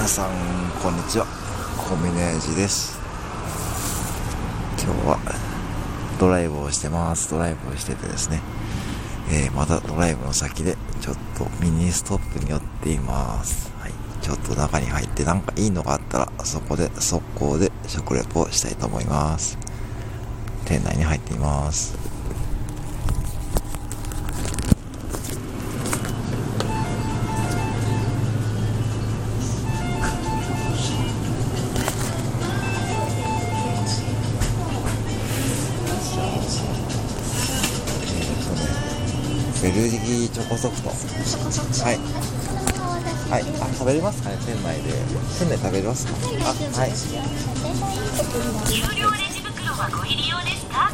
皆さんこんにちは。コミネージです。今日はドライブをしてます。ドライブをしててですね、えー、またドライブの先でちょっとミニストップに寄っています。はい。ちょっと中に入ってなんかいいのがあったらそこで速攻で食レポをしたいと思います。店内に入っています。ギーチョコソフト。はい。はい。あ食べれますかね？店内で。店内食べれますか？あはい。有料レジ袋はご入り用ですか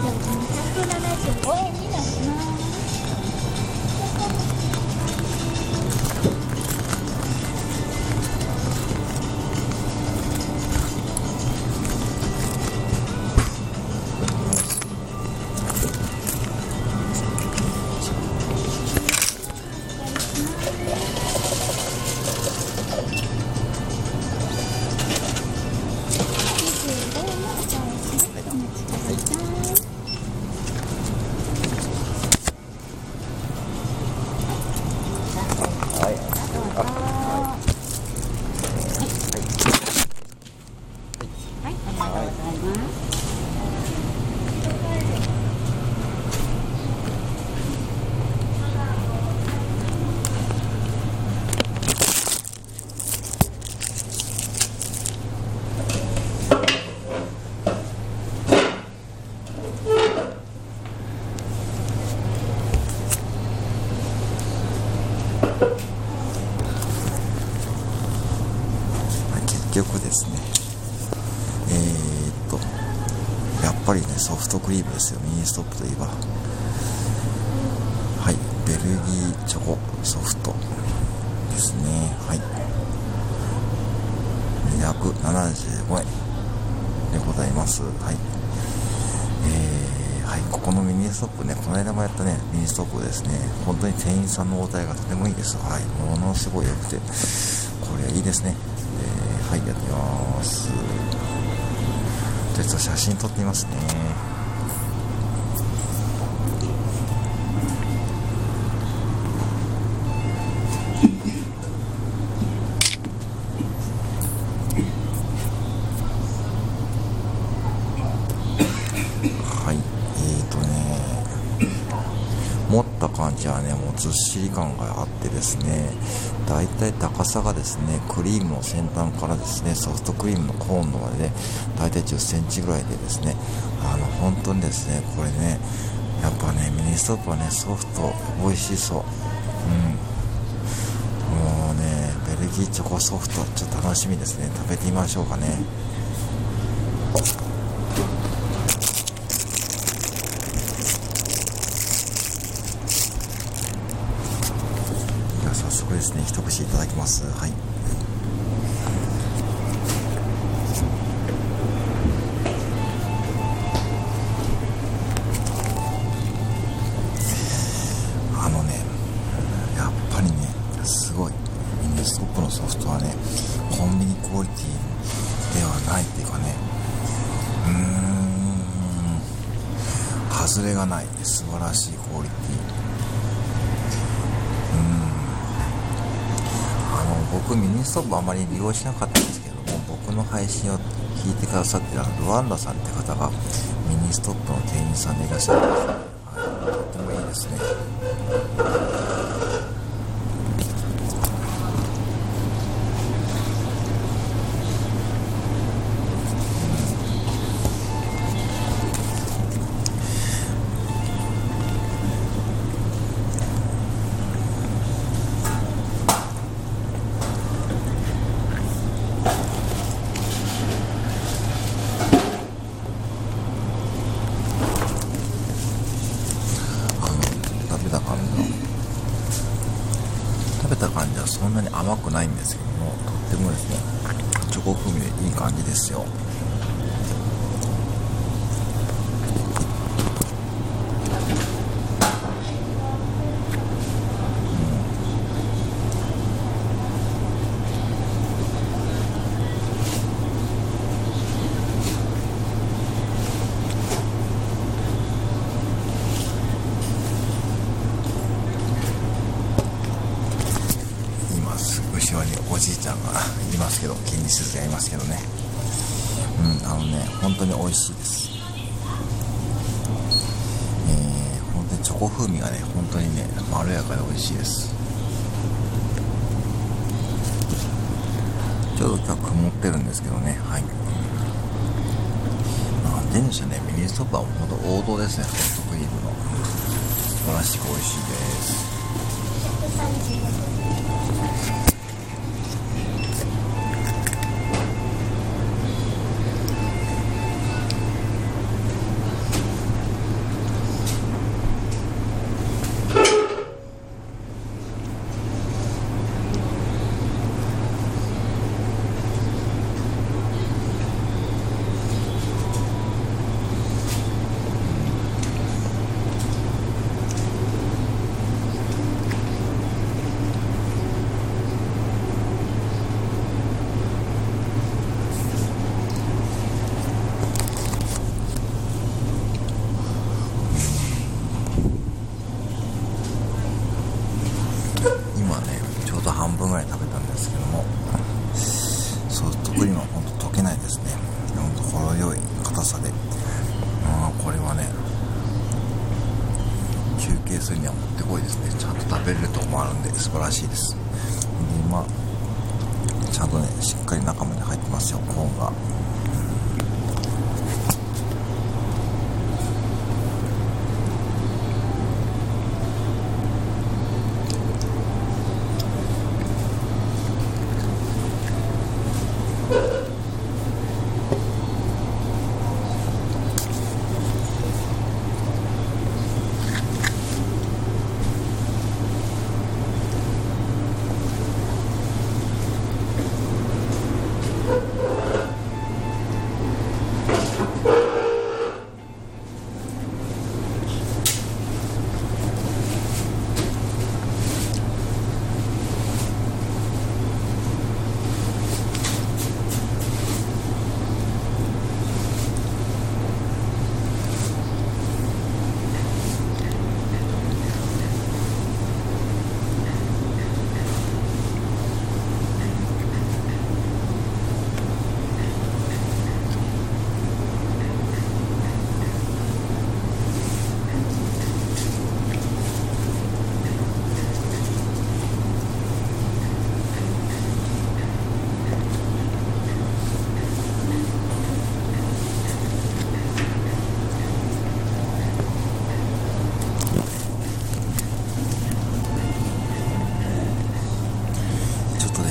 ？275円になりますぱりねソフトクリームですよ。ミニストップといえば。はい。ベルギーチョコ。ソフトですね。はい。275円でございます。はい。えー、はい、ここのミニストップね、この間もやったね、ミニストップですね、本当に店員さんの応対がとてもいいです。はい、ものすごい良くて、これいいですね。はい。やってみます。ちょっと写真撮ってみますね。持った感じはねもうずっしり感があってですねだいたい高さがですねクリームの先端からですねソフトクリームのコーンのまでねだいたい10センチぐらいでですねあの本当にですねこれねやっぱねミニストップはねソフト美味しそう。うん。もうねベルギーチョコソフトちょっと楽しみですね。食べてみましょうかね。ですね一口いただきます。はい。あのねやっぱりねすごいミニストップのソフトはねコンビニクオリティではないっていうかねうーん外れがない。素晴らしいクオリティ。僕ミニストップあまり利用しなかったんですけども僕の配信を聞いてくださってるルワンダさんって方がミニストップの店員さんでいらっしゃるんです、はい、とってもいいですね。ですよ。後ろにおじいちゃんがいますけど気に鈴がいますけどね。うんあのね本当に美味しいです。えー、本当にチョコ風味がね本当にねまろやかで美味しいです。ちょうど今日曇ってるんですけどねはい。なんて言うんでしょうねミニストップは本当王道ですねソフトクリームの。素晴らしく美味しいです。するにはもってこいですね。ちゃんと食べれるとこもあるんで素晴らしいです。でまちゃんとねしっかり中まで入ってますよコーンが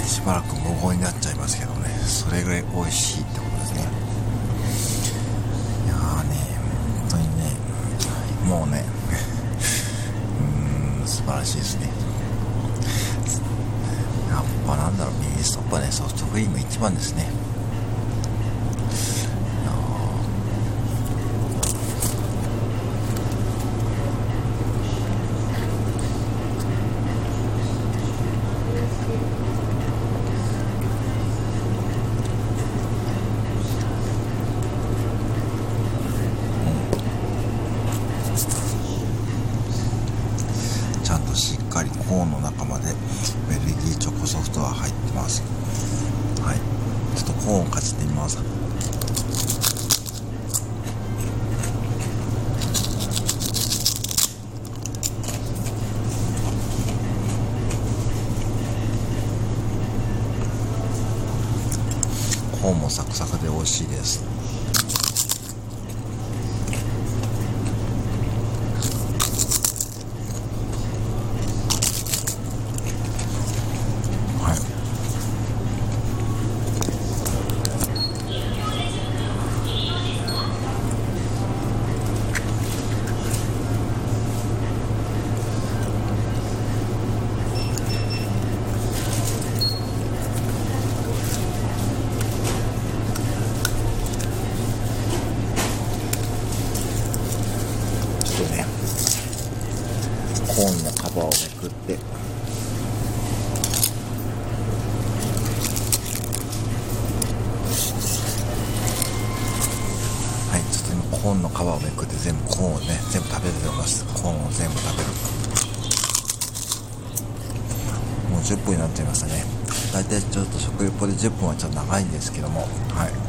しばらく無言になっちゃいますけどねそれぐらい美味しいってことですねいやーね本当にねもうねうーん素晴らしいですね。やっぱなんだろうミニストップはねソフトクリーム一番ですねかりコーンの中までベルギーチョコソフトは入ってますはいちょっとコーンをかじってみます本もサクサクで美味しいですコーンのカバーをめくってはいちょっと今コーンの皮をめくって全部コーンをね全部食べてますコーンを全部食べる。もう10分になっちゃいましたね。大体ちょっと食レポで10分はちょっと長いんですけども。はい。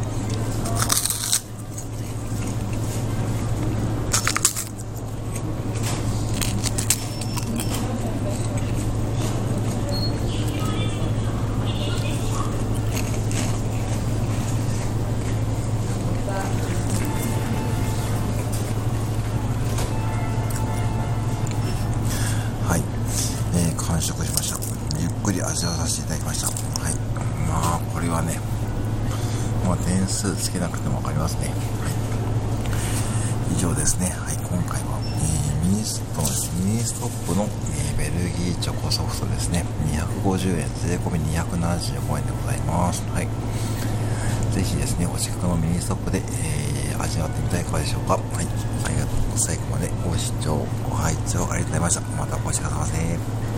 上ですねはい今回は、えー、ミニストミニストップの、えー、ベルギーチョコソフトですね250円税込み275円でございますはいぜひですね、お近くのミニストップで、えー、味わってみたらいかがでしょうか。はい。ありがとう。最後までご視聴、ご拝聴ありがとうございました。またお越しくださいませ。